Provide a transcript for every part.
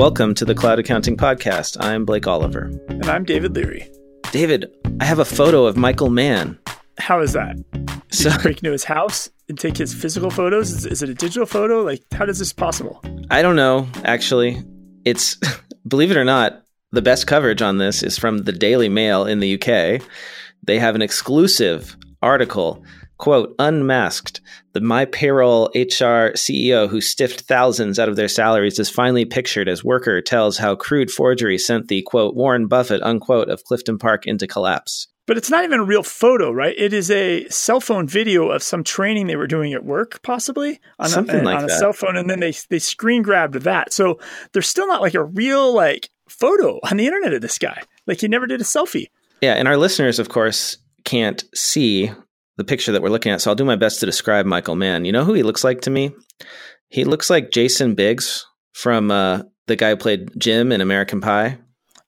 Welcome to the Cloud Accounting Podcast. I'm Blake Oliver. And I'm David Leary. David, I have a photo of Michael Mann. How is that? Did so, you break into his house and take his physical photos? Is, is it a digital photo? Like, how is this possible? I don't know, actually. It's, believe it or not, the best coverage on this is from the Daily Mail in the UK. They have an exclusive article Quote, unmasked, the My Payroll HR CEO who stiffed thousands out of their salaries is finally pictured as worker tells how crude forgery sent the, quote, Warren Buffett, unquote, of Clifton Park into collapse. But it's not even a real photo, right? It is a cell phone video of some training they were doing at work, possibly on, Something a, like on that. a cell phone, and then they they screen grabbed that. So there's still not like a real like photo on the internet of this guy. Like he never did a selfie. Yeah, and our listeners, of course, can't see the picture that we're looking at. So I'll do my best to describe Michael Mann. You know who he looks like to me? He looks like Jason Biggs from uh, the guy who played Jim in American Pie.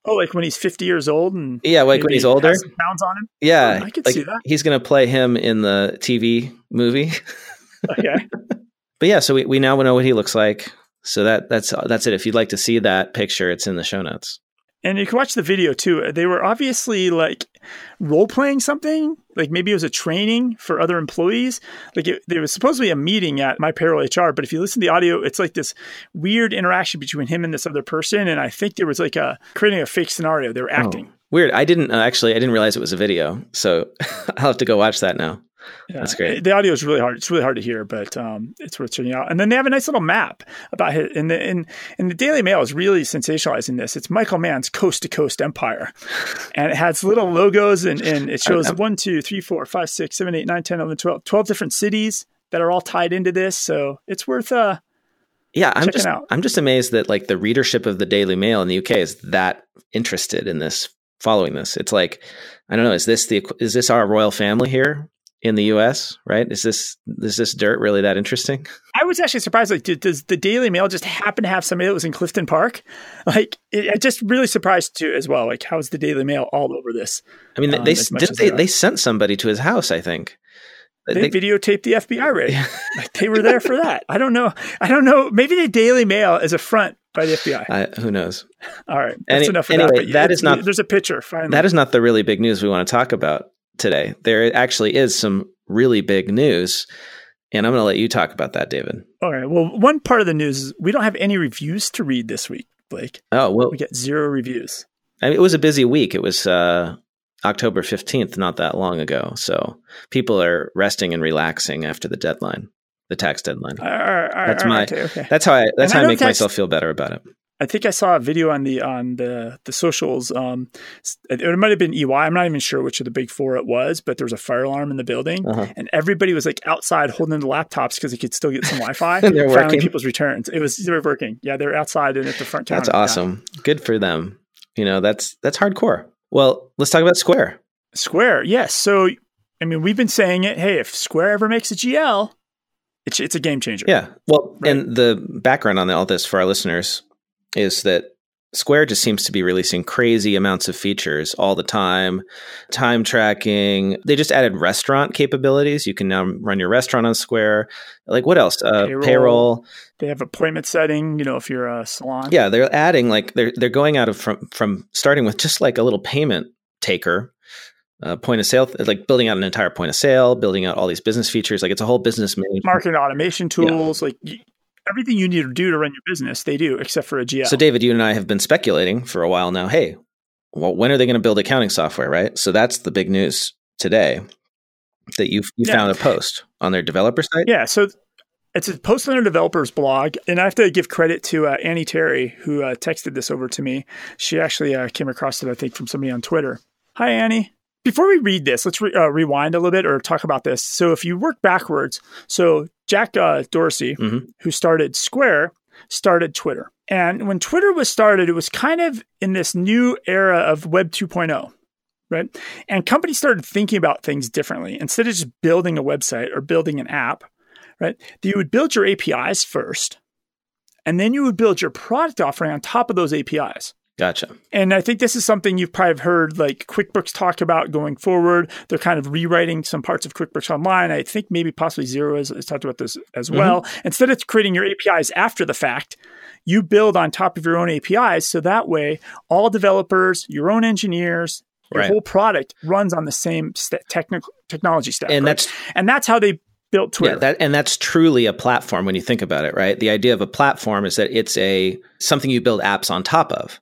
Oh, like when he's 50 years old and yeah, like when he's older, pounds on him. Yeah, oh, I could like see that. He's going to play him in the TV movie. okay. but yeah, so we, we now know what he looks like. So that that's that's it. If you'd like to see that picture, it's in the show notes. And you can watch the video too. They were obviously like role playing something. Like maybe it was a training for other employees. Like it, there was supposed to be a meeting at My Payroll HR, but if you listen to the audio, it's like this weird interaction between him and this other person. And I think there was like a creating a fake scenario. They were oh, acting. Oh, weird. I didn't uh, actually. I didn't realize it was a video. So I'll have to go watch that now. Yeah, That's great. The audio is really hard. It's really hard to hear, but um, it's worth checking out. And then they have a nice little map about it. And the, and, and the Daily Mail is really sensationalizing this. It's Michael Mann's coast to coast empire. And it has little logos and, and it shows one, two, three, four, five, six, seven, eight, nine, 10, 11, 12, 12 different cities that are all tied into this. So it's worth uh, yeah, I'm just out. I'm just amazed that like the readership of the Daily Mail in the UK is that interested in this, following this. It's like I don't know. Is this the is this our royal family here? In the U.S. Right? Is this is this dirt really that interesting? I was actually surprised. Like, did, does the Daily Mail just happen to have somebody that was in Clifton Park? Like, it, it just really surprised too as well. Like, how's the Daily Mail all over this? I mean, um, they did they, they sent somebody to his house. I think they, they videotaped the FBI raid. like, they were there for that. I don't know. I don't know. Maybe the Daily Mail is a front by the FBI. Uh, who knows? All right, that's Any, enough. anyway, that, that is not. There's a picture. Finally, that is not the really big news we want to talk about today. There actually is some really big news. And I'm going to let you talk about that, David. All right. Well, one part of the news is we don't have any reviews to read this week, Blake. Oh, well. We get zero reviews. I mean, it was a busy week. It was uh, October 15th, not that long ago. So people are resting and relaxing after the deadline, the tax deadline. All right, all right, that's my, okay, okay. that's how I, that's and how I, I make tax- myself feel better about it. I think I saw a video on the on the the socials. Um, it, might have been EY. I'm not even sure which of the big four it was, but there was a fire alarm in the building, uh-huh. and everybody was like outside holding the laptops because they could still get some Wi-Fi. and they're working. people's returns. It was they were working. Yeah, they're outside and at the front. That's awesome. Yeah. Good for them. You know, that's that's hardcore. Well, let's talk about Square. Square, yes. So, I mean, we've been saying it. Hey, if Square ever makes a GL, it's it's a game changer. Yeah. Well, right? and the background on all this for our listeners is that Square just seems to be releasing crazy amounts of features all the time. Time tracking. They just added restaurant capabilities. You can now run your restaurant on Square. Like what else? Uh, payroll. payroll. They have appointment setting. You know, if you're a salon. Yeah, they're adding like they're they're going out of from from starting with just like a little payment taker. Uh, point of sale, like building out an entire point of sale, building out all these business features. Like it's a whole business management. Marketing automation tools. Yeah. Like everything you need to do to run your business, they do, except for a GL. So, David, you and I have been speculating for a while now. Hey, well, when are they going to build accounting software? Right. So that's the big news today that you you yeah. found a post on their developer site. Yeah. So it's a post on their developers blog, and I have to give credit to uh, Annie Terry who uh, texted this over to me. She actually uh, came across it, I think, from somebody on Twitter. Hi, Annie. Before we read this, let's re- uh, rewind a little bit or talk about this. So, if you work backwards, so Jack uh, Dorsey, mm-hmm. who started Square, started Twitter. And when Twitter was started, it was kind of in this new era of Web 2.0, right? And companies started thinking about things differently. Instead of just building a website or building an app, right? You would build your APIs first, and then you would build your product offering on top of those APIs. Gotcha. And I think this is something you've probably heard like QuickBooks talk about going forward. They're kind of rewriting some parts of QuickBooks Online. I think maybe possibly Xero has, has talked about this as mm-hmm. well. Instead of creating your APIs after the fact, you build on top of your own APIs. So that way, all developers, your own engineers, your Right. whole product runs on the same st- technical technology stack. And right? that's and that's how they built Twitter. Yeah, that and that's truly a platform when you think about it, right? The idea of a platform is that it's a something you build apps on top of.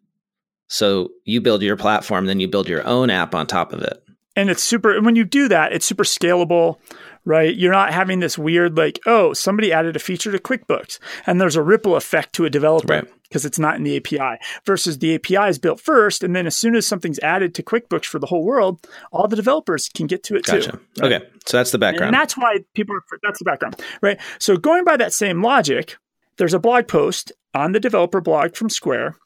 So you build your platform, then you build your own app on top of it. and it's super and when you do that it's super scalable right you're not having this weird like oh somebody added a feature to quickbooks and there's a ripple effect to a developer Right. because it's not in the api versus the api is built first and then as soon as something's added to quickbooks for the whole world all the developers can get to it Gotcha. too right? Okay, so that's the background. and that's why people are that's the background right so going by that same logic there's a blog post on the developer blog from square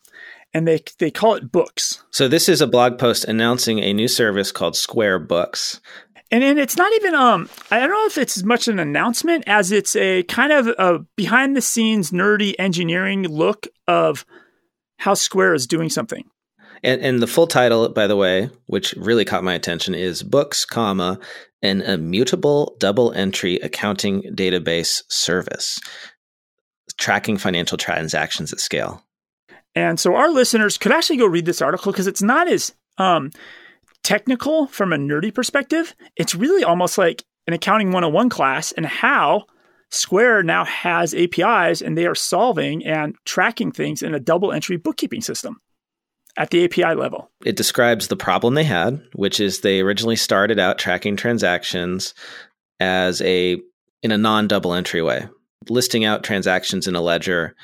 and they they call it books so this is a blog post announcing a new service called Square Books. And then it's not even um I don't know if it's as much an announcement as it's a kind of a behind the scenes nerdy engineering look of how Square is doing something. And, and the full title, by the way, which really caught my attention, is Books, comma, an immutable double entry accounting database service, tracking financial transactions at scale. And so our listeners could actually go read this article because it's not as um technical from a nerdy perspective. It's really almost like an accounting 101 class and how Square now has APIs and they are solving and tracking things in a double entry bookkeeping system at the API level. It describes the problem they had, which is they originally started out tracking transactions as a in a non-double entry way, listing out transactions in a ledger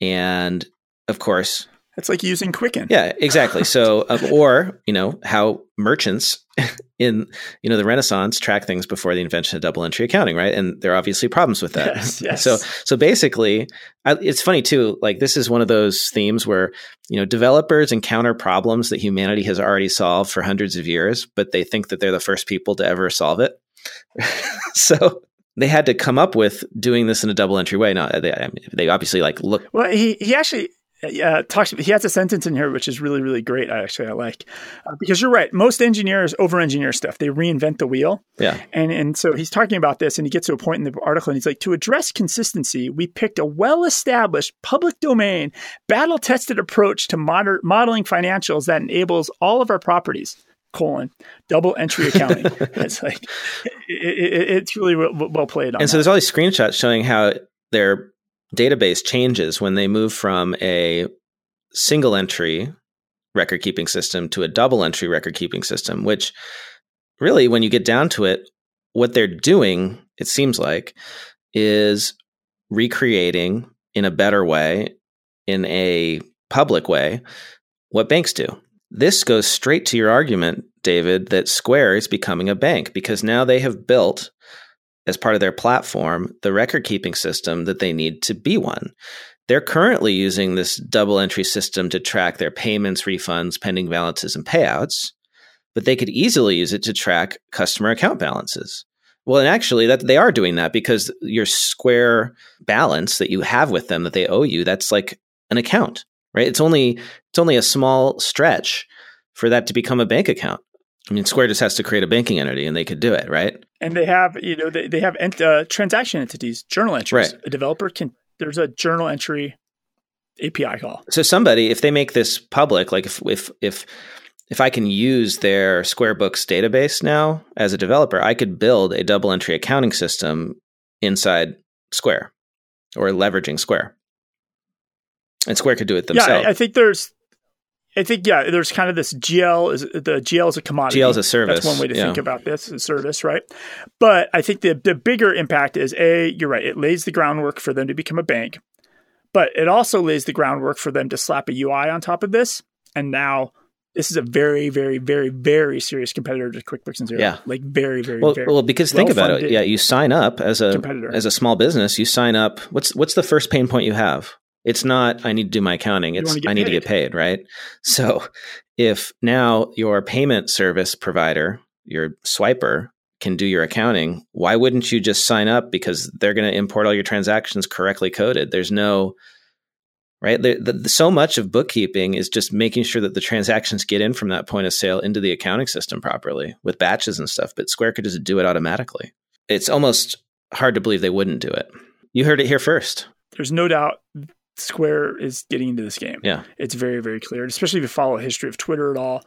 and of course It's like using Quicken. Yeah, exactly. So, uh, or you know how merchants in you know the Renaissance track things before the invention of double entry accounting, right? And there are obviously problems with that. Yes, yes. So, so basically, I, it's funny too. Like this is one of those themes where you know developers encounter problems that humanity has already solved for hundreds of years, but they think that they're the first people to ever solve it. so. They had to come up with doing this in a double entry way. Now they, I mean, they obviously like look Well, he he actually uh, talks. He has a sentence in here which is really really great. I actually I like uh, because you're right. Most engineers over engineer stuff. They reinvent the wheel. yeah And and so he's talking about this, and he gets to a point in the article, and he's like, to address consistency, we picked a well-established public domain, battle-tested approach to moder- modeling financials that enables all of our properties. Colon double entry accounting. it's like it, it, it's really well, well played on. And so there's all these screenshots showing how their database changes when they move from a single entry record keeping system to a double entry record keeping system, which really, when you get down to it, what they're doing, it seems like, is recreating in a better way, in a public way, what banks do. This goes straight to your argument, David, that Square is becoming a bank because now they have built as part of their platform the record keeping system that they need to be one. They're currently using this double entry system to track their payments, refunds, pending balances, and payouts, but they could easily use it to track customer account balances. Well, and actually, that they are doing that because your Square balance that you have with them that they owe you, that's like an account, right? It's only it's only a small stretch for that to become a bank account. I mean, Square just has to create a banking entity, and they could do it, right? and they have you know they, they have ent- uh, transaction entities, journal entries. Right. A developer can there's a journal entry API call. so somebody if they make this public like if if if if i can use their squarebooks database now as a developer i could build a double entry accounting system inside square or leveraging square and square could do it themselves Yeah, I, I think there's. I think yeah, there's kind of this GL is the GL is a commodity. GL is a service, That's one way to yeah. think about this, a service, right? But I think the the bigger impact is a you're right. It lays the groundwork for them to become a bank, but it also lays the groundwork for them to slap a UI on top of this, and now this is a very, very, very, very serious competitor to QuickBooks and Xero. Yeah. like very, very, well, very. well because think about it yeah you sign up as a competitor. as a small business you sign up what's what's the first pain point you have it's not i need to do my accounting it's i need to get paid. right? So if now your payment service provider your swiper can do your accounting why wouldn't you just sign up? Because they're going to import all your transactions correctly coded. There's no right? The, the, so much of bookkeeping is just making sure that the transactions get in from that point of sale into the accounting system properly with batches and stuff but square could just do it automatically. It's almost hard to believe they wouldn't do it. You heard it here first. There's no doubt Square is getting into this game. Yeah. It's very, very clear, especially if you follow history of Twitter at all.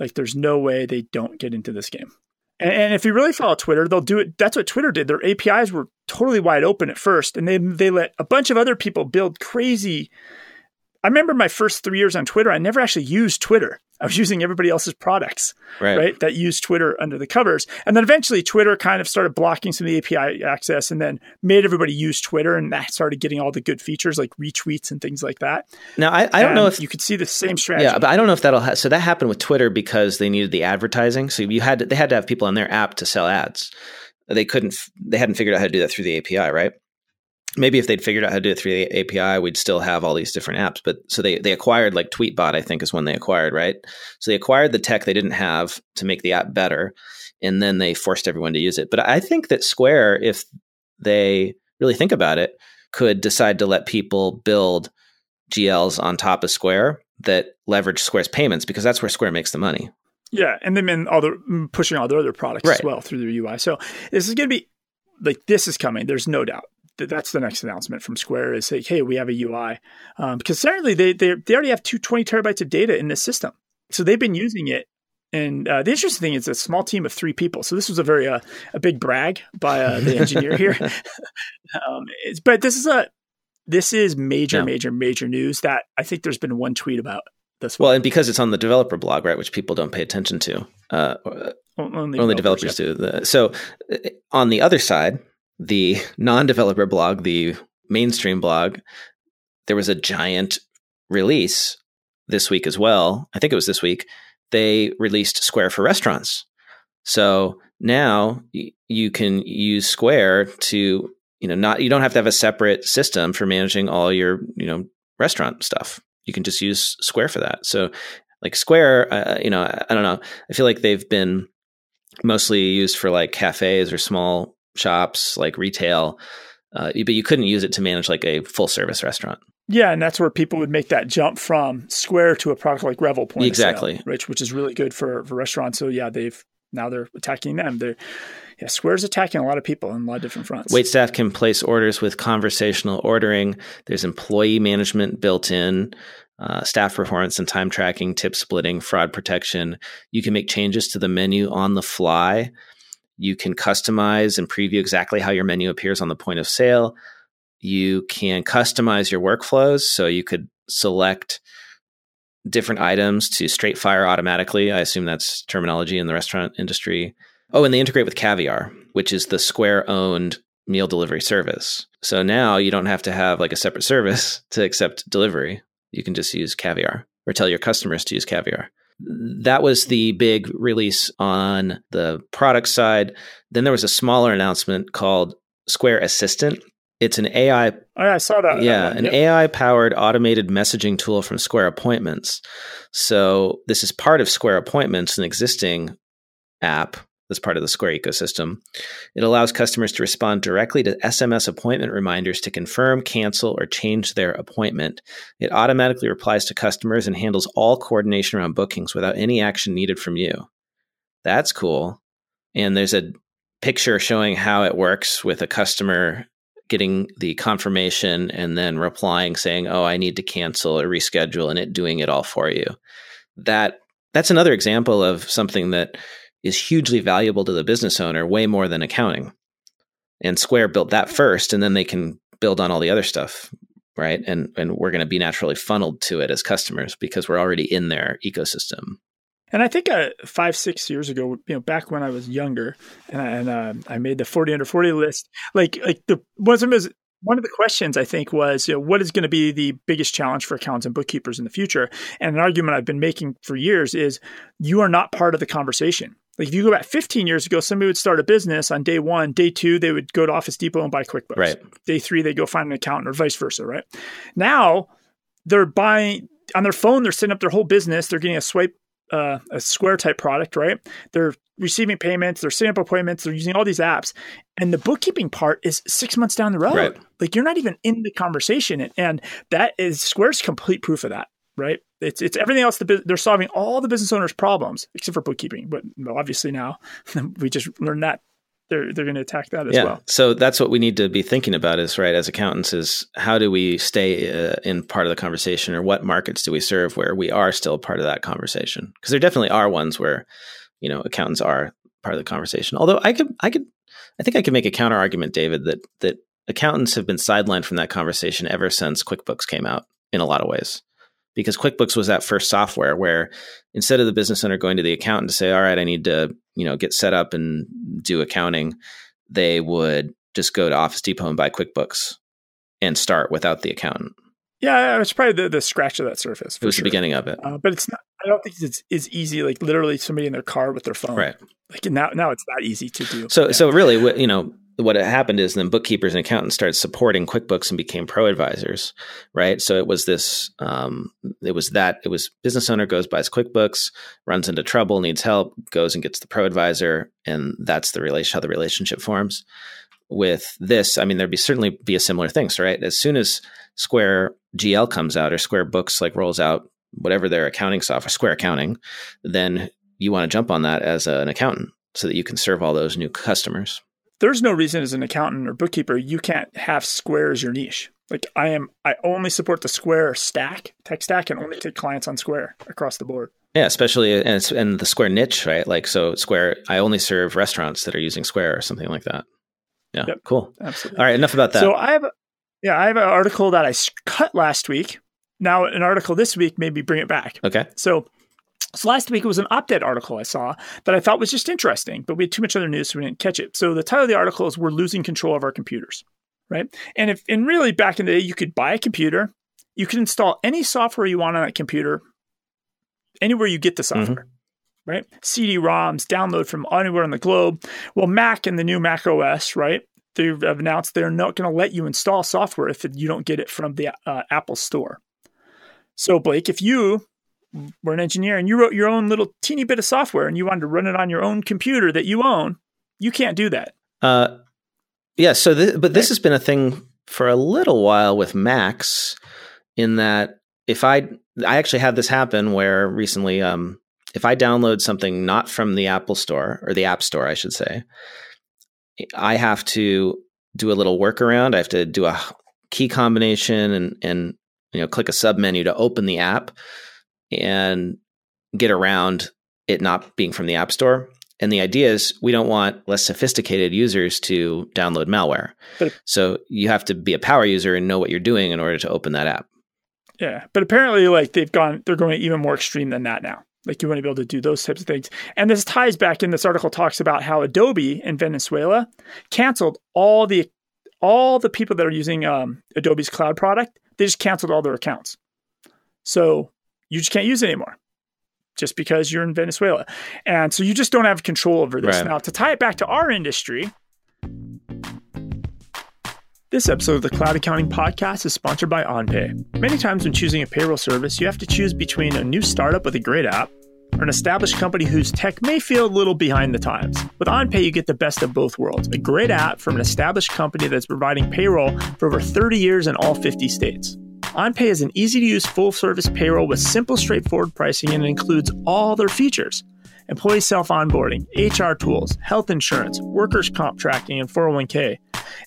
Like, there's no way they don't get into this game. And, and if you really follow Twitter, they'll do it. That's what Twitter did. Their APIs were totally wide open at first, and they they let a bunch of other people build crazy. I remember my first three years on Twitter. I never actually used Twitter. I was using everybody else's products, Right. right? That used Twitter under the covers. And then eventually Twitter kind of started blocking some of the API access and then made everybody use Twitter. And that started getting all the good features like retweets and things like that. Now I, I don't know if you could see the same strategy. Yeah, but I don't know if that'll. Ha- so that happened with Twitter because they needed the advertising. So you had to, they had to have people on their app to sell ads. They couldn't. They hadn't figured out how to do that through the API, right? Maybe if they'd figured out how to do it through the API, we'd still have all these different apps. But so they they acquired like Tweetbot, I think is when they acquired, right? So they acquired the tech they didn't have to make the app better, and then they forced everyone to use it. But I think that Square, if they really think about it, could decide to let people build GLs on top of Square that leverage Square's payments because that's where Square makes the money. Yeah, and then other mm, pushing all their other products as well through their UI. So this is going to be like this is coming. There's no doubt. Th- That's the next announcement from Square is like, hey, we have a UI um, because certainly they they they already have two 20 terabytes of data in this system, so they've been using it. And uh, the interesting thing is a small team of three people. So this was a very uh, a big brag by uh, the engineer here. um, it's, but this is a this is major, Yeah. major, major news that I think there's been one tweet about this. Well, and because it's on the developer blog, right, which people don't pay attention to, uh, only, only developers do. The, so uh, on the other side, the non-developer blog, the mainstream blog, there was a giant release this week as well. I think it was this week. They released Square for restaurants. So now you can use Square to, you know, not you don't have to have a separate system for managing all your, you know, restaurant stuff. You can just use Square for that. So like Square, uh, you know, I don't know. I feel like they've been mostly used for like cafes or small shops, like retail. Uh, but you couldn't use it to manage like a full service restaurant. Yeah, and that's where people would make that jump from Square to a product like Revel point of sale, Exactly. which which is really good for for restaurants. So yeah, they've now they're attacking them. They're yeah, Square's attacking a lot of people on a lot of different fronts. Wait staff can place orders with conversational ordering. There's employee management built in, uh, staff performance and time tracking, tip splitting, fraud protection. You can make changes to the menu on the fly. You can customize and preview exactly how your menu appears on the point of sale. You can customize your workflows. So you could select different items to straight fire automatically. I assume that's terminology in the restaurant industry. Oh, and they integrate with Caviar, which is the Square owned meal delivery service. So now you don't have to have like a separate service to accept delivery. You can just use Caviar or tell your customers to use Caviar. That was the big release on the product side. Then there was a smaller announcement called Square Assistant. It's an AI Oh, yeah, I saw that. yeah, an Yep. AI powered automated messaging tool from Square Appointments. So this is part of Square Appointments, an existing app that's part of the Square ecosystem. It allows customers to respond directly to SMS appointment reminders to confirm, cancel, or change their appointment. It automatically replies to customers and handles all coordination around bookings without any action needed from you. That's cool. And there's a picture showing how it works with a customer getting the confirmation and then replying saying, "Oh, I need to cancel or reschedule," and it doing it all for you. That that's another example of something that is hugely valuable to the business owner, way more than accounting. And Square built that first, and then they can build on all the other stuff, right? And and we're going to be naturally funneled to it as customers because we're already in their ecosystem. And I think uh, five, six years ago, you know, back when I was younger, and I, and uh, I made the forty under forty list. Like, like the was one of the questions I think was, you know, what is going to be the biggest challenge for accountants and bookkeepers in the future? And an argument I've been making for years is, you are not part of the conversation. Like if you go back 15 years ago, somebody would start a business on day one. Day two, they would go to Office Depot and buy QuickBooks. Right. Day three, they go find an accountant or vice versa. Right. Now they're buying on their phone. They're setting up their whole business. They're getting a swipe, uh, a Square type product. Right. They're receiving payments. They're setting up appointments. They're using all these apps. And the bookkeeping part is six months down the road. Right. Like you're not even in the conversation. And that is Square's complete proof of that. Right. It's it's everything else. The, they're solving all the business owners' problems except for bookkeeping. But obviously now we just learned that they're they're going to attack that as yeah. well. So that's what we need to be thinking about is right as accountants is how do we stay uh, in part of the conversation or what markets do we serve where we are still part of that conversation? Because there definitely are ones where you know accountants are part of the conversation. Although I could I could I think I could make a counter argument, David, that that accountants have been sidelined from that conversation ever since QuickBooks came out in a lot of ways. Because QuickBooks was that first software where instead of the business owner going to the accountant to say, "All right, I need to, you know, get set up and do accounting," they would just go to Office Depot and buy QuickBooks and start without the accountant. Yeah, it's probably the, the scratch of that surface. It was sure. the beginning of it, uh, but it's not. I don't think it's as easy. Like literally, somebody in their car with their phone. right? Like now, now it's that easy to do. So, Yeah. so really, you know, what happened is then bookkeepers and accountants started supporting QuickBooks and became pro advisors, right? So it was this, um, it was that, it was business owner goes buys QuickBooks, runs into trouble, needs help, goes and gets the pro advisor, and that's the relation how the relationship forms. With this, I mean, there'd be certainly be a similar thing, so, right? As soon as Square GL comes out or Square Books like rolls out whatever their accounting software, Square Accounting, then you want to jump on that as an accountant so that you can serve all those new customers. There's no reason as an accountant or bookkeeper you can't have Square as your niche. Like I am, I only support the Square stack, tech stack, and only take clients on Square across the board. Yeah, especially and it's and the Square niche, right? Like so, Square. I only serve restaurants that are using Square or something like that. Yeah, Yep. cool. Absolutely. All right, enough about that. So I have, yeah, I have an article that I cut last week. Now an article this week, maybe bring it back. okay, So, so last week it was an op-ed article I saw that I thought was just interesting, but we had too much other news, so we didn't catch it. So the title of the article is "We're losing control of our computers," right? And if and really back in the day, you could buy a computer, you could install any software you want on that computer, anywhere you get the software. Right, CD-ROMs download from anywhere on the globe. Well, Mac and the new Mac OS, right? They've announced they're not going to let you install software if you don't get it from the uh, Apple Store. So, Blake, if you were an engineer and you wrote your own little teeny bit of software and you wanted to run it on your own computer that you own, you can't do that. uh, yeah. So, th- but this has been a thing for a little while with Macs, in that if I I actually had this happen where recently, um, if I download something not from the Apple Store or the App Store, I should say, I have to do a little workaround. I have to do a key combination and and you know click a sub menu to open the app and get around it not being from the App Store. And the idea is we don't want less sophisticated users to download malware. But- so you have to be a power user and know what you're doing in order to open that app. Yeah. But apparently, like they've gone, they're going even more extreme than that now. Like you want to be able to do those types of things. And this ties back in this article talks about how Adobe in Venezuela canceled all the all the people that are using um, Adobe's cloud product. They just canceled all their accounts. So you just can't use it anymore. Just because you're in Venezuela. And so you just don't have control over this. Right. Now, to tie it back to our industry, this episode of the Cloud Accounting Podcast is sponsored by OnPay. Many times when choosing a payroll service, you have to choose between a new startup with a great app or an established company whose tech may feel a little behind the times. With OnPay, you get the best of both worlds a great app from an established company that's providing payroll for over 30 years in all 50 states. OnPay is an easy to use full service payroll with simple, straightforward pricing and it includes all their features employee self onboarding, HR tools, health insurance, workers' comp tracking, and 401k.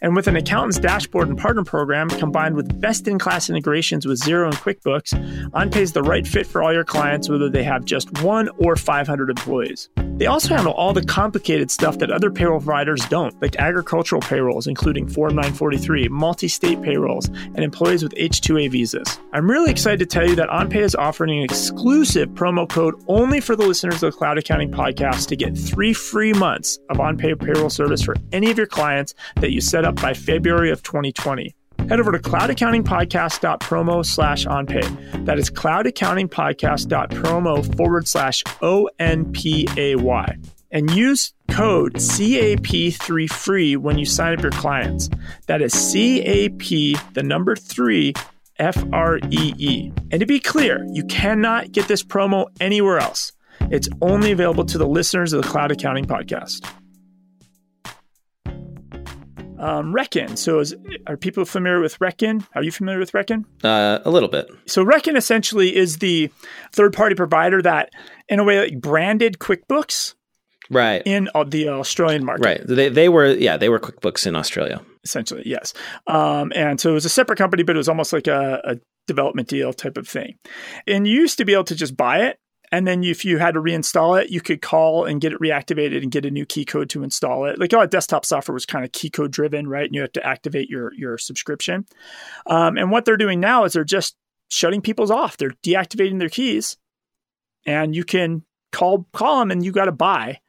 And with an accountant's dashboard and partner program combined with best in class integrations with Xero and QuickBooks, OnPay is the right fit for all your clients, whether they have just one or 500 employees. They also handle all the complicated stuff that other payroll providers don't, like agricultural payrolls, including Form 943, multi state payrolls, and employees with H 2A visas. I'm really excited to tell you that OnPay is offering an exclusive promo code only for the listeners of the Cloud Accounting Podcast to get three free months of OnPay payroll service for any of your clients that you set up by February of 2020 head over to cloudaccountingpodcast.promo slash onpay. That is cloudaccountingpodcast.promo forward slash O-N-P-A-Y. And use code CAP3 free when you sign up your clients. That is CAP, the number three, F R E E. And to be clear, you cannot get this promo anywhere else. It's only available to the listeners of the Cloud Accounting Podcast um, Reckon. So, is, are people familiar with Reckon? Are you familiar with Reckon? Uh, a little bit. So, Reckon essentially is the third party provider that, in a way, like branded QuickBooks right in uh, the Australian market. Right. They they were yeah they were QuickBooks in Australia essentially yes. Um, and so it was a separate company, but it was almost like a, a development deal type of thing. And you used to be able to just buy it and then if you had to reinstall it, you could call and get it reactivated and get a new key code to install it. Like a lot of desktop software was kind of key code driven, right? And you have to activate your your subscription. Um, and what they're doing now is they're just shutting people's off. They're deactivating their keys, and you can call call them, and you got to buy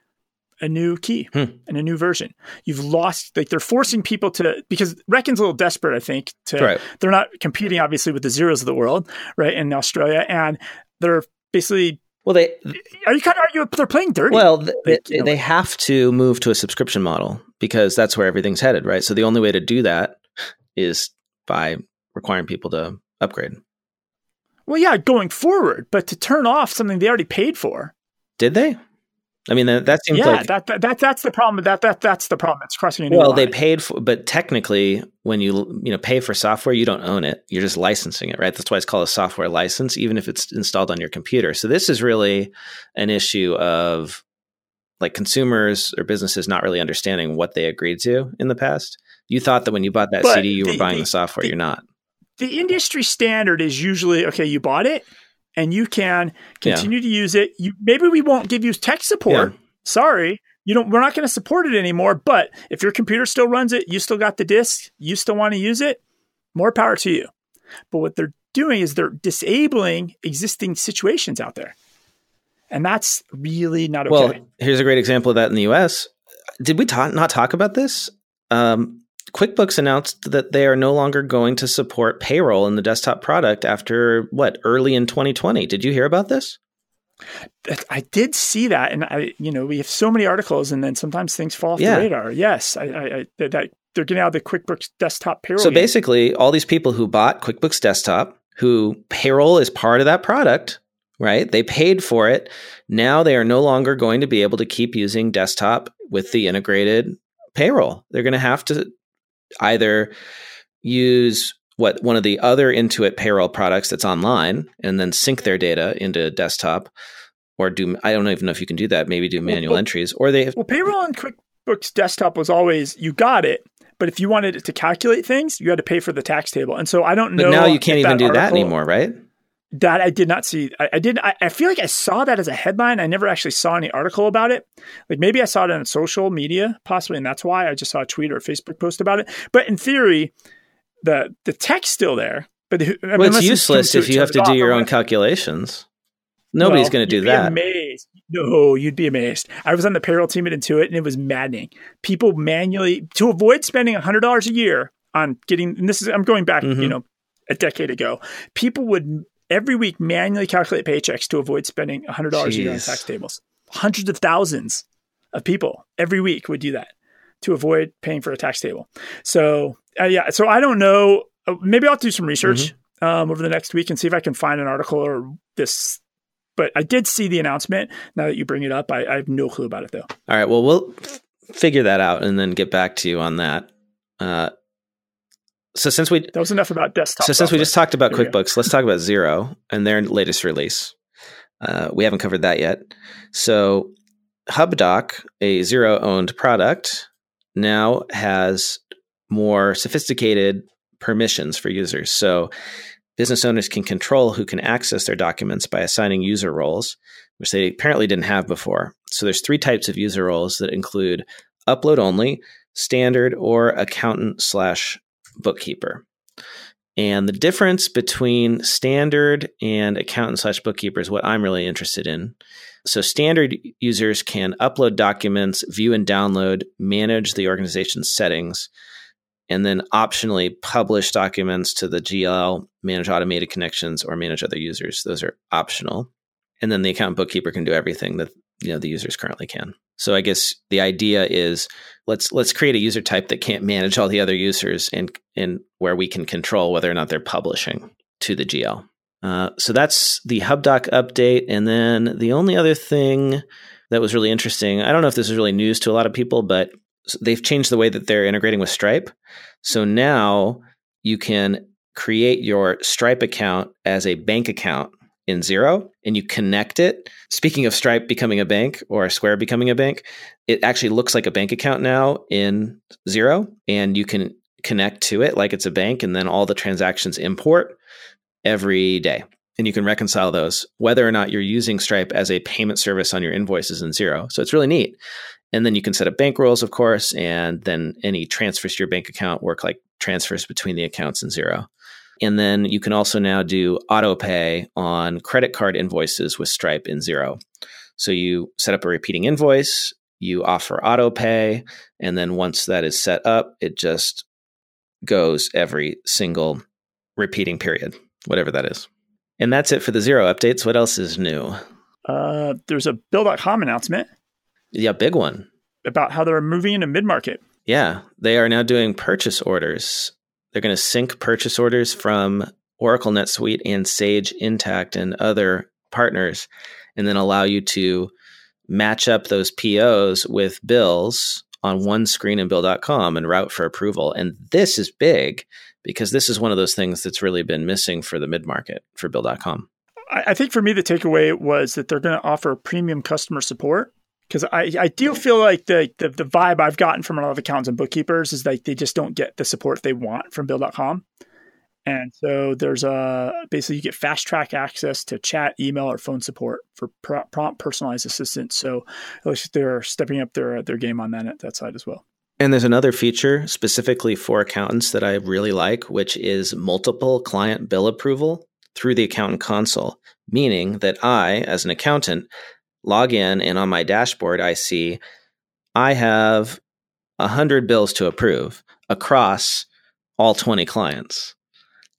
a new key hmm. and a new version. You've lost like they're forcing people to because Reckon's a little desperate, I think. To right. they're not competing obviously with the Xeros of the world, right? In Australia, and they're basically well, they are you kind of arguing they're playing dirty? Well, they, they, they have to move to a subscription model because that's where everything's headed, right? So the only way to do that is by requiring people to upgrade. Well, yeah, going forward, but to turn off something they already paid for. Did they? I mean, that, that seems yeah, like that, that, that that's the problem. That that that's the problem. It's crossing. well, line. Well they paid for, but technically, when you you know pay for software, you don't own it. You're just licensing it, right? That's why it's called a software license, even if it's installed on your computer. So this is really an issue of like consumers or businesses not really understanding what they agreed to in the past. You thought that when you bought that but CD, you the, were buying the, the software. The, you're not. The industry standard is usually okay. You bought it and you can continue yeah. to use it. You, maybe we won't give you tech support. Yeah. Sorry, you don't. We're not going to support it anymore. But if your computer still runs it, you still got the disk, you still want to use it. More power to you. But what they're doing is they're disabling existing situations out there, and that's really not okay. Well, here's a great example of that in the U.S. Did we ta- not talk about this? Um, QuickBooks announced that they are no longer going to support payroll in the desktop product after what early in 2020. Did you hear about this? I did see that, and I, you know, we have so many articles, and then sometimes things fall off yeah. the radar. Yes, I, I, I, that they're getting out of the QuickBooks Desktop payroll. So game. basically, all these people who bought QuickBooks Desktop, who payroll is part of that product, right? They paid for it. Now they are no longer going to be able to keep using desktop with the integrated payroll. They're going to have to either use what one of the other Intuit payroll products that's online and then sync their data into desktop or do I don't even know if you can do that, maybe do manual well, entries or they have Well, payroll and QuickBooks desktop was always you got it, but if you wanted it to calculate things, you had to pay for the tax table. And so I don't know But now you can't even do article, that anymore, right? That I did not see. I, I did. I, I, feel like I saw that as a headline. I never actually saw any article about it. Like maybe I saw it on social media, possibly, and that's why I just saw a tweet or a Facebook post about it. But in theory, the the tech's still there. But I mean, well, it's useless if you have to do your own calculations. Nobody's well, going to do that. Amazed. No, you'd be amazed. I was on the payroll team at Intuit, and it was maddening. People manually to avoid spending hundred dollars a year on getting. And this is I'm going back, mm-hmm. you know, a decade ago. People would every week manually calculate paychecks to avoid spending $100 Jeez. a year on tax tables. Hundreds of thousands of people every week would do that to avoid paying for a tax table. So, uh, yeah, so I don't know. Uh, maybe I'll do some research mm-hmm. um, over the next week and see if I can find an article or this. But I did see the announcement. Now that you bring it up, I, I have no clue about it though. All right. Well, we'll f- figure that out and then get back to you on that. Uh, so since we that was enough about desktop. So since we just talked about QuickBooks, let's talk about Xero and their latest release. Uh, we haven't covered that yet. So HubDoc, a Xero owned product, now has more sophisticated permissions for users. So business owners can control who can access their documents by assigning user roles, which they apparently didn't have before. So there's three types of user roles that include upload only, standard, or accountant slash bookkeeper. And the difference between standard and accountant slash bookkeeper is what I'm really interested in. So, standard users can upload documents, view and download, manage the organization's settings, and then optionally publish documents to the GL, manage automated connections, or manage other users. Those are optional. And then the account bookkeeper can do everything that you know the users currently can. So I guess the idea is let's let's create a user type that can't manage all the other users and and where we can control whether or not they're publishing to the GL. Uh, so that's the HubDoc update, and then the only other thing that was really interesting. I don't know if this is really news to a lot of people, but they've changed the way that they're integrating with Stripe. So now you can create your Stripe account as a bank account in Xero and you connect it. Speaking of Stripe becoming a bank or Square becoming a bank, it actually looks like a bank account now in Xero and you can connect to it like it's a bank and then all the transactions import every day. And you can reconcile those whether or not you're using Stripe as a payment service on your invoices in Xero. So it's really neat. And then you can set up bank rules, of course, and then any transfers to your bank account work like transfers between the accounts in Xero. And then you can also now do auto pay on credit card invoices with Stripe in Xero. So you set up a repeating invoice, you offer auto pay, and then once that is set up, it just goes every single repeating period, whatever that is. And that's it for the Xero updates. What else is new? Uh, there's a Bill.com announcement. Yeah, big one. About how they're moving into mid market. Yeah, they are now doing purchase orders they're going to sync purchase orders from Oracle NetSuite and Sage Intacct and other partners, and then allow you to match up those POs with bills on one screen in bill.com and route for approval. And this is big because this is one of those things that's really been missing for the mid market for bill.com. I think for me, the takeaway was that they're going to offer premium customer support because I, I do feel like the, the, the vibe I've gotten from a lot of accountants and bookkeepers is like they just don't get the support they want from Bill.com. And so there's a basically you get fast track access to chat, email, or phone support for pr- prompt personalized assistance. So at least they're stepping up their their game on that that side as well. And there's another feature specifically for accountants that I really like, which is multiple client bill approval through the accountant console, meaning that I, as an accountant, log in, and on my dashboard, I see I have 100 bills to approve across all 20 clients.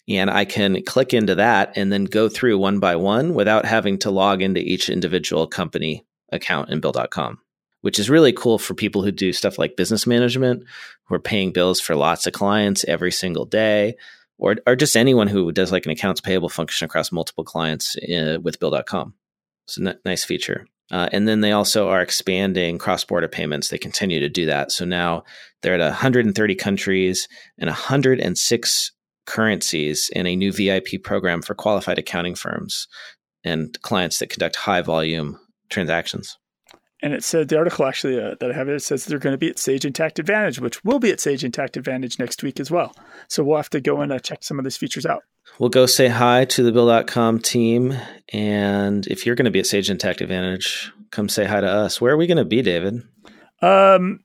And I can click into that and then go through one by one without having to log into each individual company account in bill.com, which is really cool for people who do stuff like business management, who are paying bills for lots of clients every single day, or, or just anyone who does like an accounts payable function across multiple clients uh, with bill.com. It's a n- nice feature. Uh, and then they also are expanding cross border payments. They continue to do that. So now they're at 130 countries and 106 currencies in a new VIP program for qualified accounting firms and clients that conduct high volume transactions. And it said the article actually uh, that I have it says they're going to be at Sage Intacct Advantage, which will be at Sage Intacct Advantage next week as well. So we'll have to go and uh, check some of these features out we'll go say hi to the Bill.com team. And if you're going to be at Sage Intacct Advantage, come say hi to us. Where are we going to be, David? Um,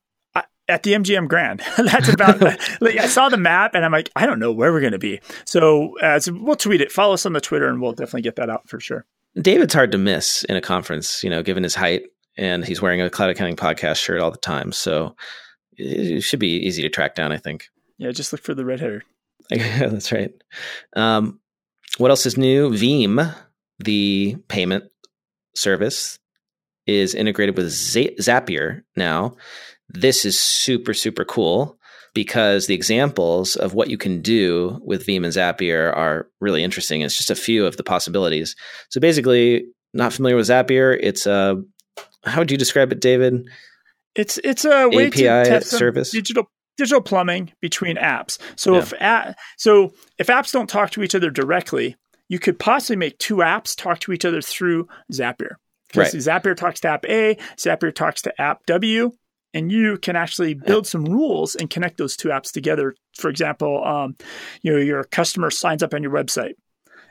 at the MGM Grand. That's about. like, I saw the map and I'm like, I don't know where we're going to be. So, uh, so we'll tweet it. Follow us on the Twitter, and we'll definitely get that out for sure. David's hard to miss in a conference, you know, given his height, and he's wearing a Cloud Accounting podcast shirt all the time. So it should be easy to track down, I think. Yeah, just look for the red hair. That's right. Um, what else is new? Veem, the payment service, is integrated with Z- Zapier now. This is super, super cool because the examples of what you can do with Veem and Zapier are really interesting. It's just a few of the possibilities. So basically, not familiar with Zapier, it's a how would you describe it, David? It's it's a way API to test service digital digital plumbing between apps. So yeah. if a, so if apps don't talk to each other directly, you could possibly make two apps talk to each other through Zapier. Because right. Zapier talks to app A, Zapier talks to app W, and you can actually build some rules and connect those two apps together. For example, um, you know your customer signs up on your website,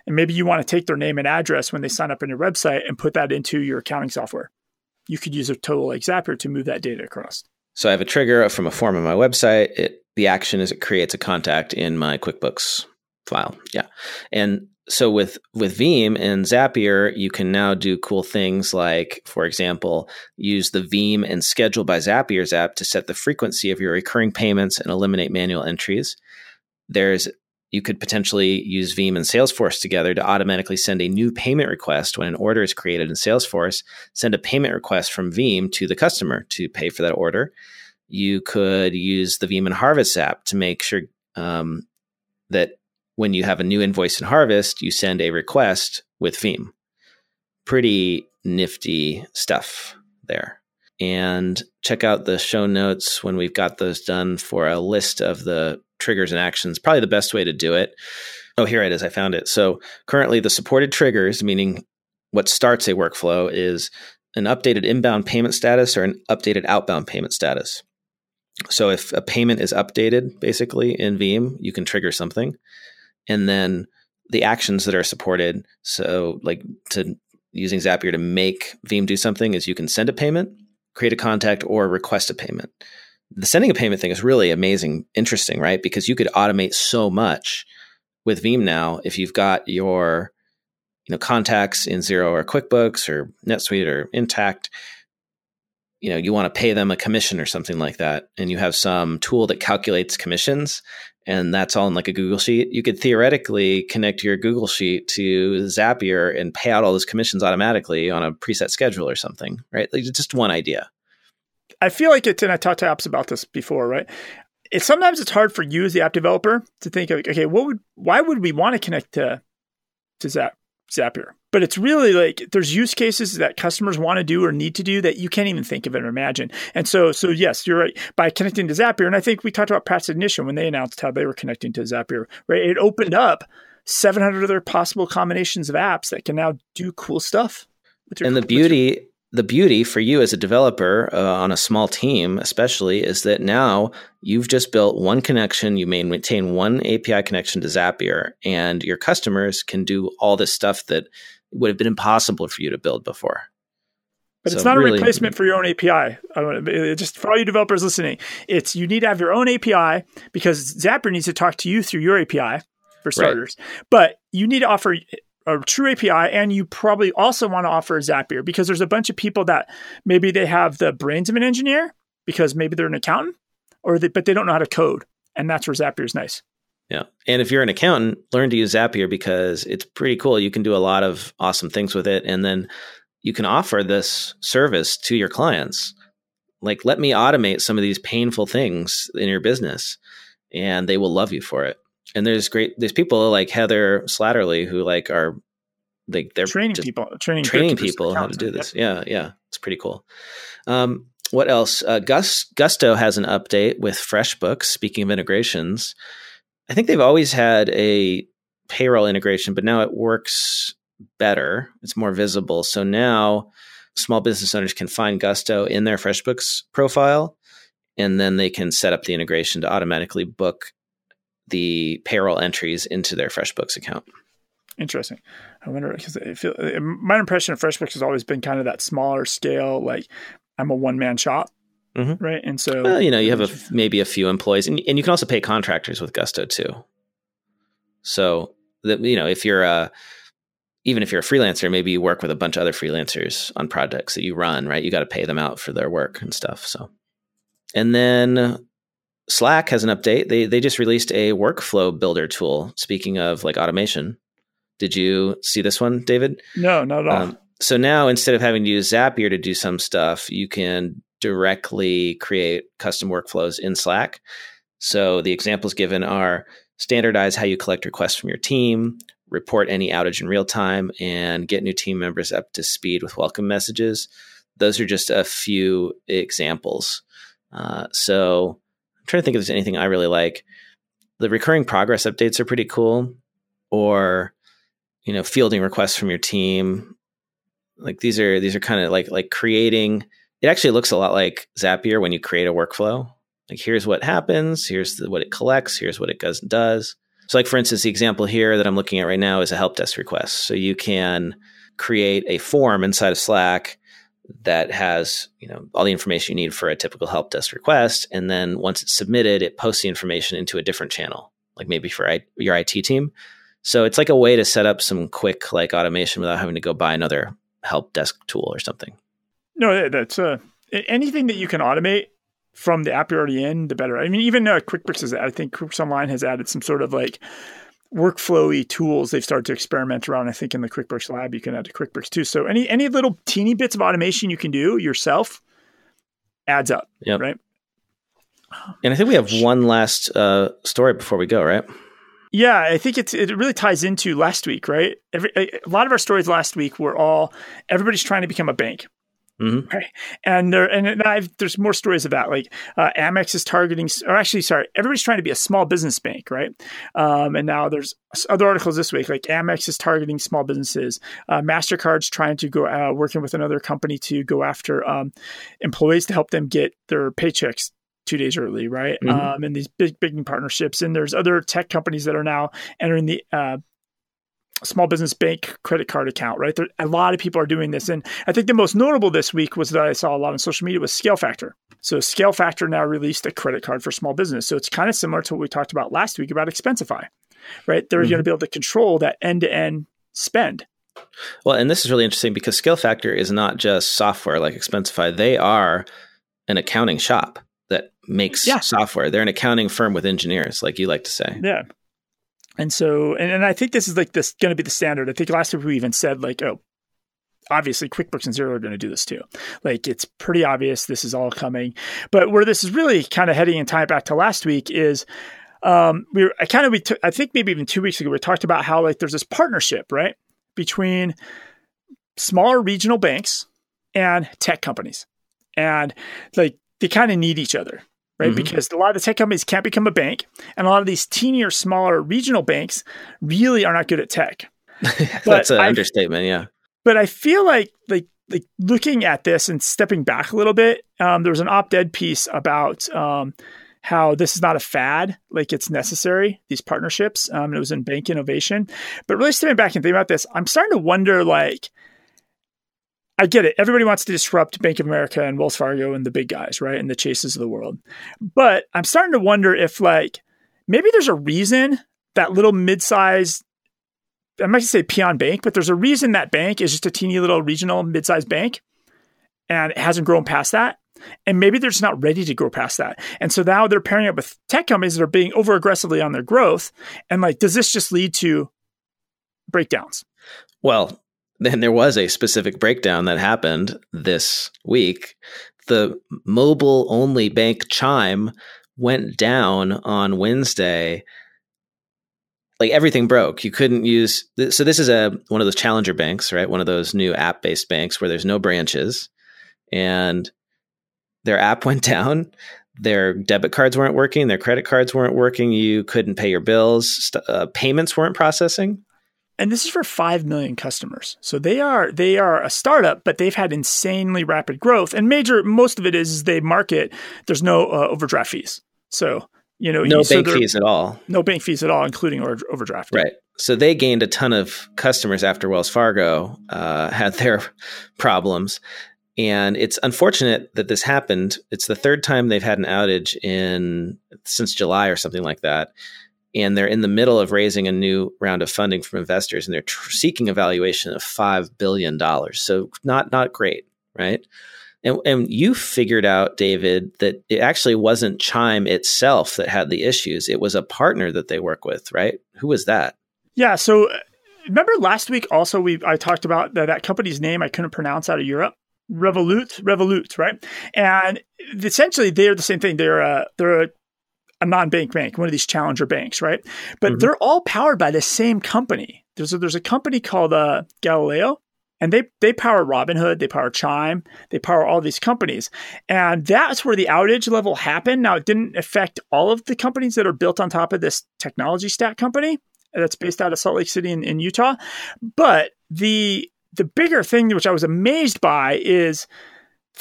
and maybe you want to take their name and address when they sign up on your website and put that into your accounting software. You could use a tool like Zapier to move that data across. So I have a trigger from a form on my website. It, the action is it creates a contact in my QuickBooks file. Yeah. And so with with Veem and Zapier, you can now do cool things like, for example, use the Veem and Schedule by Zapier's app to set the frequency of your recurring payments and eliminate manual entries. There's you could potentially use Veem and Salesforce together to automatically send a new payment request when an order is created in Salesforce. Send a payment request from Veem to the customer to pay for that order. You could use the Veem and Harvest app to make sure um, that when you have a new invoice in Harvest, you send a request with Veem. Pretty nifty stuff there. And check out the show notes when we've got those done for a list of the triggers and actions. Probably the best way to do it. Oh, here it is. I found it. So currently, the supported triggers, meaning what starts a workflow, is an updated inbound payment status or an updated outbound payment status. So if a payment is updated, basically in Veem, you can trigger something, and then the actions that are supported. So, like to using Zapier to make Veem do something is you can send a payment, create a contact, or request a payment. The sending a payment thing is really amazing, interesting, right? Because you could automate so much with Veem now if you've got your you know contacts in Xero or QuickBooks or NetSuite or Intacct. You know, you want to pay them a commission or something like that, and you have some tool that calculates commissions, and that's all in like a Google Sheet. You could theoretically connect your Google Sheet to Zapier and pay out all those commissions automatically on a preset schedule or something, right? Like just one idea. I feel like it's, and I talked to apps about this before, right? It's sometimes it's hard for you as the app developer to think of, okay, what would, why would we want to connect to, to Zap, Zapier? But it's really like there's use cases that customers want to do or need to do that you can't even think of or imagine. And so, so yes, you're right. By connecting to Zapier, and I think we talked about Practice Ignition when they announced how they were connecting to Zapier, right? It opened up 700 other possible combinations of apps that can now do cool stuff. Your, and the beauty the beauty for you as a developer uh, on a small team, especially, is that now you've just built one connection. You maintain one API connection to Zapier, and your customers can do all this stuff that would have been impossible for you to build before. But so it's not really, a replacement for your own API. Just for all you developers listening, it's you need to have your own API because Zapier needs to talk to you through your API for starters. Right. But you need to offer a true API, and you probably also want to offer Zapier because there's a bunch of people that maybe they have the brains of an engineer because maybe they're an accountant, or they, but they don't know how to code, and that's where Zapier is nice. Yeah, and if you're an accountant, learn to use Zapier because it's pretty cool. You can do a lot of awesome things with it, and then you can offer this service to your clients. Like, let me automate some of these painful things in your business, and they will love you for it and there's great there's people like Heather Satterley who like are like they're training people training training people how to do this. Yeah, yeah, it's pretty cool. Um, what else? Uh, Gus Gusto has an update with FreshBooks. Speaking of integrations, I think they've always had a payroll integration, but now it works better. It's more visible. So now small business owners can find Gusto in their FreshBooks profile, and then they can set up the integration to automatically book the payroll entries into their FreshBooks account. Interesting. I wonder because uh, my impression of FreshBooks has always been kind of that smaller scale, like I'm a one man shop, mm-hmm. right? And so, well, you know, you have a, maybe a few employees, and, and you can also pay contractors with Gusto too. So that you know, if you're a even if you're a freelancer, maybe you work with a bunch of other freelancers on projects that you run, right? You got to pay them out for their work and stuff. So, and then Slack has an update. They they just released a workflow builder tool. Speaking of like automation, did you see this one, David? No, not at all. Um, so now instead of having to use Zapier to do some stuff, you can directly create custom workflows in Slack. So the examples given are standardize how you collect requests from your team, report any outage in real time, and get new team members up to speed with welcome messages. Those are just a few examples. Uh, so I'm trying to think if there's anything I really like. The recurring progress updates are pretty cool, or you know, fielding requests from your team. Like these are these are kind of like like creating. It actually looks a lot like Zapier when you create a workflow. Like here's what happens, here's the, what it collects, here's what it does, does. So, like for instance, the example here that I'm looking at right now is a help desk request. So you can create a form inside of Slack that has you know all the information you need for a typical help desk request and then once it's submitted it posts the information into a different channel like maybe for I, your IT team so it's like a way to set up some quick like automation without having to go buy another help desk tool or something no that's uh anything that you can automate from the app you're already in the better i mean even uh, quickbooks is i think quickbooks online has added some sort of like workflowy tools they've started to experiment around. I think in the QuickBooks Lab, you can add to QuickBooks too. So any any little teeny bits of automation you can do yourself adds up. Yep. Right. And I think we have one last uh, story before we go, right? Yeah, I think it's it really ties into last week, right? Every, a lot of our stories last week were all everybody's trying to become a bank, Mm-hmm. Right. And there, and I've, there's more stories of that. Like uh, Amex is targeting, or actually, sorry, everybody's trying to be a small business bank, right? Um, and now there's other articles this week, like Amex is targeting small businesses. Uh, Mastercard's trying to go uh, working with another company to go after um, employees to help them get their paychecks two days early, right? Mm-hmm. Um, and these big, big partnerships. And there's other tech companies that are now entering the uh, small business bank credit card account, right? There, a lot of people are doing this. And I think the most notable this week was that I saw a lot on social media was Scale Factor. So Scale Factor now released a credit card for small business. So it's kind of similar to what we talked about last week about Expensify, right? They're mm-hmm. going to be able to control that end to end spend. Well, and this is really interesting because Scale Factor is not just software like Expensify. They are an accounting shop that makes yeah. software. They're an accounting firm with engineers, like you like to say. Yeah. And so, and, and I think this is like this going to be the standard. I think last week we even said like, oh, obviously QuickBooks and Xero are going to do this too. Like it's pretty obvious this is all coming. But where this is really kind of heading and tying back to last week is um, we were, I kind of we I think maybe even two weeks ago we talked about how like there's this partnership right between smaller regional banks and tech companies, and like they kind of need each other right? Mm-hmm. Because a lot of the tech companies can't become a bank, and a lot of these teenier, smaller regional banks really are not good at tech. That's an understatement, yeah. But I feel like like like looking at this and stepping back a little bit, um, there was an op-ed piece about um, how this is not a fad, like it's necessary, these partnerships. Um, it was in Bank Innovation. But really stepping back and thinking about this, I'm starting to wonder like I get it. Everybody wants to disrupt Bank of America and Wells Fargo and the big guys, right? And the chases of the world. But I'm starting to wonder if like maybe there's a reason that little mid-sized I might say peon bank, but there's a reason that bank is just a teeny little regional mid-sized bank and it hasn't grown past that. And maybe they're just not ready to grow past that. And so now they're pairing up with tech companies that are being over aggressively on their growth. And like, does this just lead to breakdowns? Well, then there was a specific breakdown that happened this week. The mobile only bank Chime went down on Wednesday. Like everything broke. You couldn't use so this is a one of those challenger banks, right? One of those new app-based banks where there's no branches and their app went down. Their debit cards weren't working, their credit cards weren't working, you couldn't pay your bills, uh, payments weren't processing and this is for 5 million customers. So they are they are a startup, but they've had insanely rapid growth. And major most of it is, is they market. There's no uh, overdraft fees. So you know, no bank fees at all. No bank fees at all, including overdraft. Right. So they gained a ton of customers after Wells Fargo uh, had their problems. And it's unfortunate that this happened. It's the third time they've had an outage in since July or something like that and they're in the middle of raising a new round of funding from investors and they're tr- seeking a valuation of 5 billion dollars. So not not great right? And, and you figured out david that it actually wasn't chime itself that had the issues. It was a partner that they work with right? Who was that? Yeah so uh, remember last week also we i talked about that, that company's name i couldn't pronounce out of europe? Revolut, Revolut, right? And essentially, they're the same thing. They're a they're a a non-bank bank, one of these challenger banks, right? But mm-hmm. they're all powered by the same company. There's a, there's a company called uh, Galileo, and they they power Robinhood, they power Chime, they power all these companies, and that's where the outage level happened. Now it didn't affect all of the companies that are built on top of this technology stack company that's based out of Salt Lake City in, in Utah, but the the bigger thing which I was amazed by is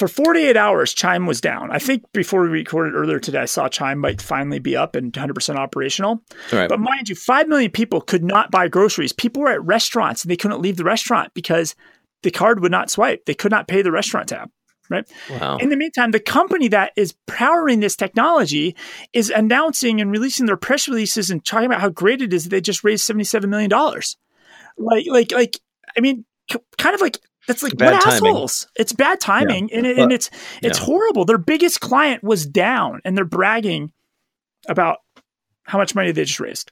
for 48 hours, Chime was down. I think before we recorded earlier today, I saw Chime might finally be up and 100% operational. Right. But mind you, 5 million people could not buy groceries. People were at restaurants and they couldn't leave the restaurant because the card would not swipe. They could not pay the restaurant tab. Right. Wow. In the meantime, the company that is powering this technology is announcing and releasing their press releases and talking about how great it is that they just raised $77 million. Like, like, like, I mean, kind of like that's like bad what timing. assholes? It's bad timing, yeah. and, it, and it's it's yeah. horrible. Their biggest client was down, and they're bragging about how much money they just raised.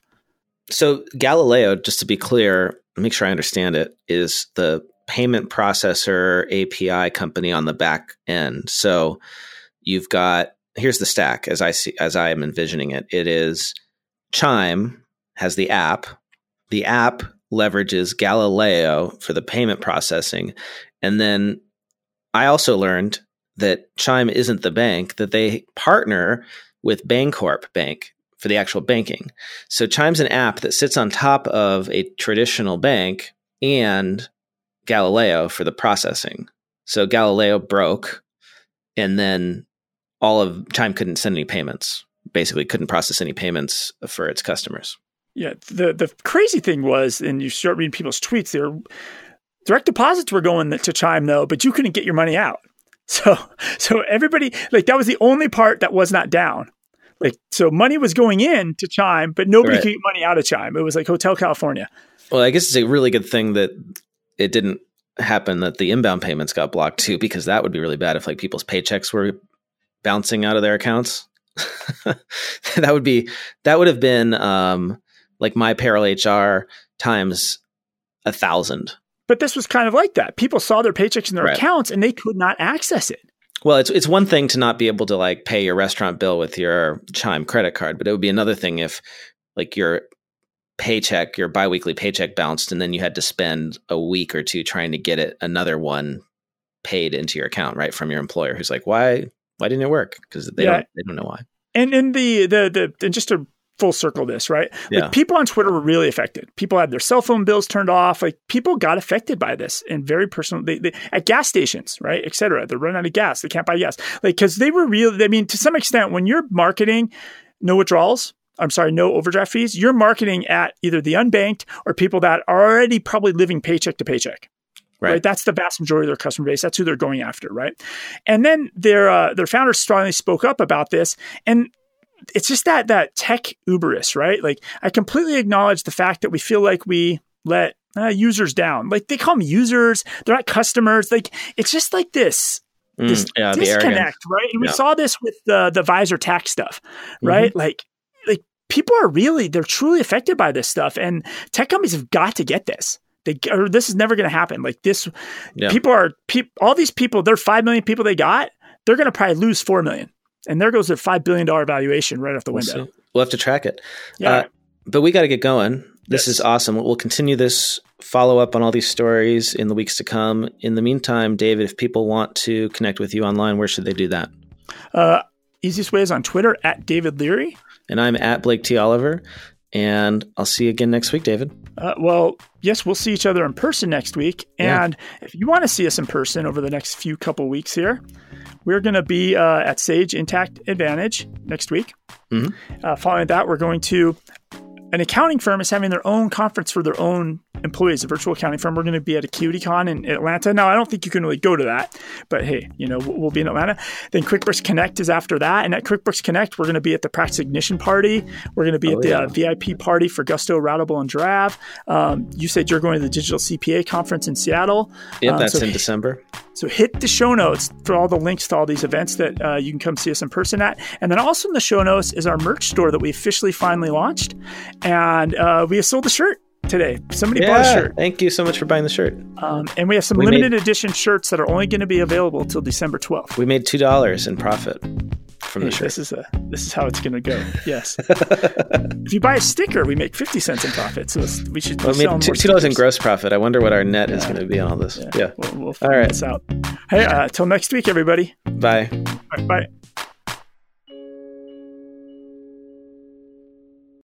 So Galileo, just to be clear, make sure I understand it, is the payment processor API company on the back end. So you've got here's the stack as I see as I am envisioning it. It is Chime has the app. The app leverages Galileo for the payment processing. And then I also learned that Chime isn't the bank, that they partner with Bancorp Bank for the actual banking. So Chime's an app that sits on top of a traditional bank and Galileo for the processing. So Galileo broke and then all of Chime couldn't send any payments. Basically couldn't process any payments for its customers. Yeah, the the crazy thing was, and you start reading people's tweets, there direct deposits were going to Chime though, but you couldn't get your money out. So so everybody like that was the only part that was not down. Like so money was going in to Chime, but nobody right. could get money out of Chime. It was like Hotel California. Well, I guess it's a really good thing that it didn't happen that the inbound payments got blocked too, because that would be really bad if like people's paychecks were bouncing out of their accounts. that would be that would have been um like my payroll HR times a thousand but this was kind of like that. People saw their paychecks in their right. accounts and they could not access it. Well, it's it's one thing to not be able to like pay your restaurant bill with your Chime credit card, but it would be another thing if like your paycheck, your biweekly paycheck bounced and then you had to spend a week or two trying to get it another one paid into your account, right, from your employer who's like, "Why why didn't it work?" because they yeah. don't they don't know why. And in the the the and just to full circle this, right? Yeah. Like people on Twitter were really affected. People had their cell phone bills turned off. Like people got affected by this and very personal. They, they, at gas stations, right, et cetera. They're running out of gas. They can't buy gas. Like because they were real. I mean, to some extent, when you're marketing no withdrawals, I'm sorry, no overdraft fees, you're marketing at either the unbanked or people that are already probably living paycheck to paycheck. Right. right. That's the vast majority of their customer base. That's who they're going after, right? And then their uh, their founders strongly spoke up about this, and it's just that that tech uberus, right? Like I completely acknowledge the fact that we feel like we let uh, users down. Like they call them users, they're not customers. Like it's just like this mm, yeah, disconnect, right? And yeah. we saw this with the the visor tax stuff, right? Mm-hmm. Like like people are really they're truly affected by this stuff, and tech companies have got to get this. They, or this is never going to happen. Like this, yeah. people are pe- all these people. They're five million people they got. They're going to probably lose four million. And there goes their $5 billion valuation right off the window. We'll, we'll have to track it. Yeah. Uh, but we got to get going. This yes. is awesome. We'll continue this follow up on all these stories in the weeks to come. In the meantime, David, if people want to connect with you online, where should they do that? Uh, easiest way is on Twitter at David Leary. And I'm at Blake T. Oliver. And I'll see you again next week, David. Uh, well, yes, we'll see each other in person next week. And yeah. if you want to see us in person over the next few couple weeks here, we're going to be uh, at Sage Intacct Advantage next week. Mm-hmm. Uh, following that, we're going to an accounting firm is having their own conference for their own employees, a virtual accounting firm. We're going to be at AcuityCon in Atlanta. Now, I don't think you can really go to that, but hey, you know, we'll be in Atlanta. Then QuickBooks Connect is after that. And at QuickBooks Connect, we're going to be at the Practice Ignition party. We're going to be oh, at the yeah. uh, VIP party for Gusto, Routable, and Drav. Um, you said you're going to the Digital CPA conference in Seattle. Yeah, um, that's so in December. So hit the show notes for all the links to all these events that uh, you can come see us in person at. And then also in the show notes is our merch store that we officially finally launched. And uh, we have sold the shirt today. Somebody yeah, bought a shirt. Thank you so much for buying the shirt. Um, and we have some we limited made, edition shirts that are only going to be available till December 12th. We made $2 in profit from hey, the shirt. This is a this is how it's going to go. Yes. if you buy a sticker, we make 50 cents in profit. So we should well, we made two, $2 in gross profit. I wonder what our net yeah. is going to be on all this. Yeah. yeah. We'll, we'll all right. this out. Hey, uh, till next week, everybody. Bye. Right, bye.